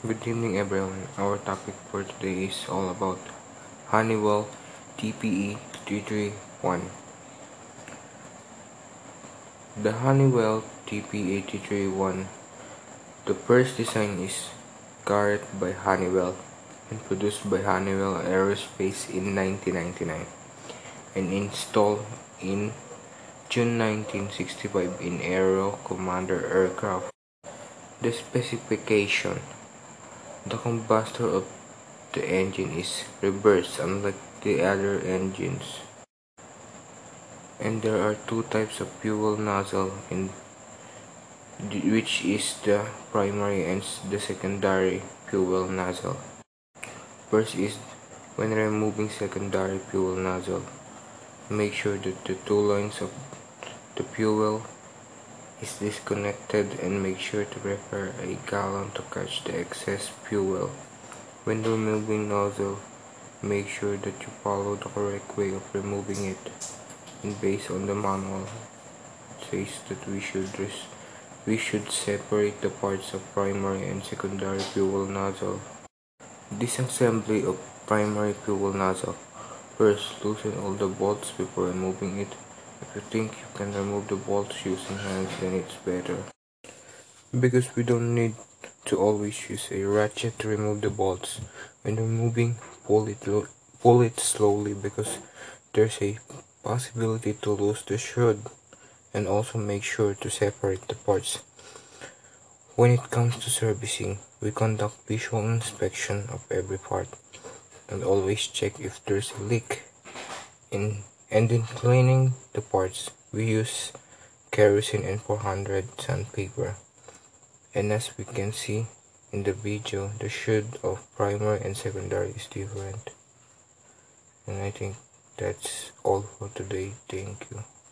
Good evening everyone. Our topic for today is all about Honeywell TPE 331. The Honeywell TPE 331, the first design is carried by Honeywell and produced by Honeywell Aerospace in 1999 and installed in June 1965 in Aero Commander aircraft. The specification the combustor of the engine is reversed unlike the other engines. And there are two types of fuel nozzle in which is the primary and the secondary fuel nozzle. First is when removing secondary fuel nozzle, make sure that the two lines of the fuel is disconnected and make sure to prepare a gallon to catch the excess fuel. When removing nozzle, make sure that you follow the correct way of removing it. And based on the manual, it says that we should we should separate the parts of primary and secondary fuel nozzle. Disassembly of primary fuel nozzle. First, loosen all the bolts before removing it. If you think you can remove the bolts using hands then it's better. Because we don't need to always use a ratchet to remove the bolts. When removing, pull it, pull it slowly because there's a possibility to lose the shroud and also make sure to separate the parts. When it comes to servicing, we conduct visual inspection of every part and always check if there's a leak in and in cleaning the parts, we use kerosene and 400 sandpaper. And as we can see in the video, the shade of primary and secondary is different. And I think that's all for today. Thank you.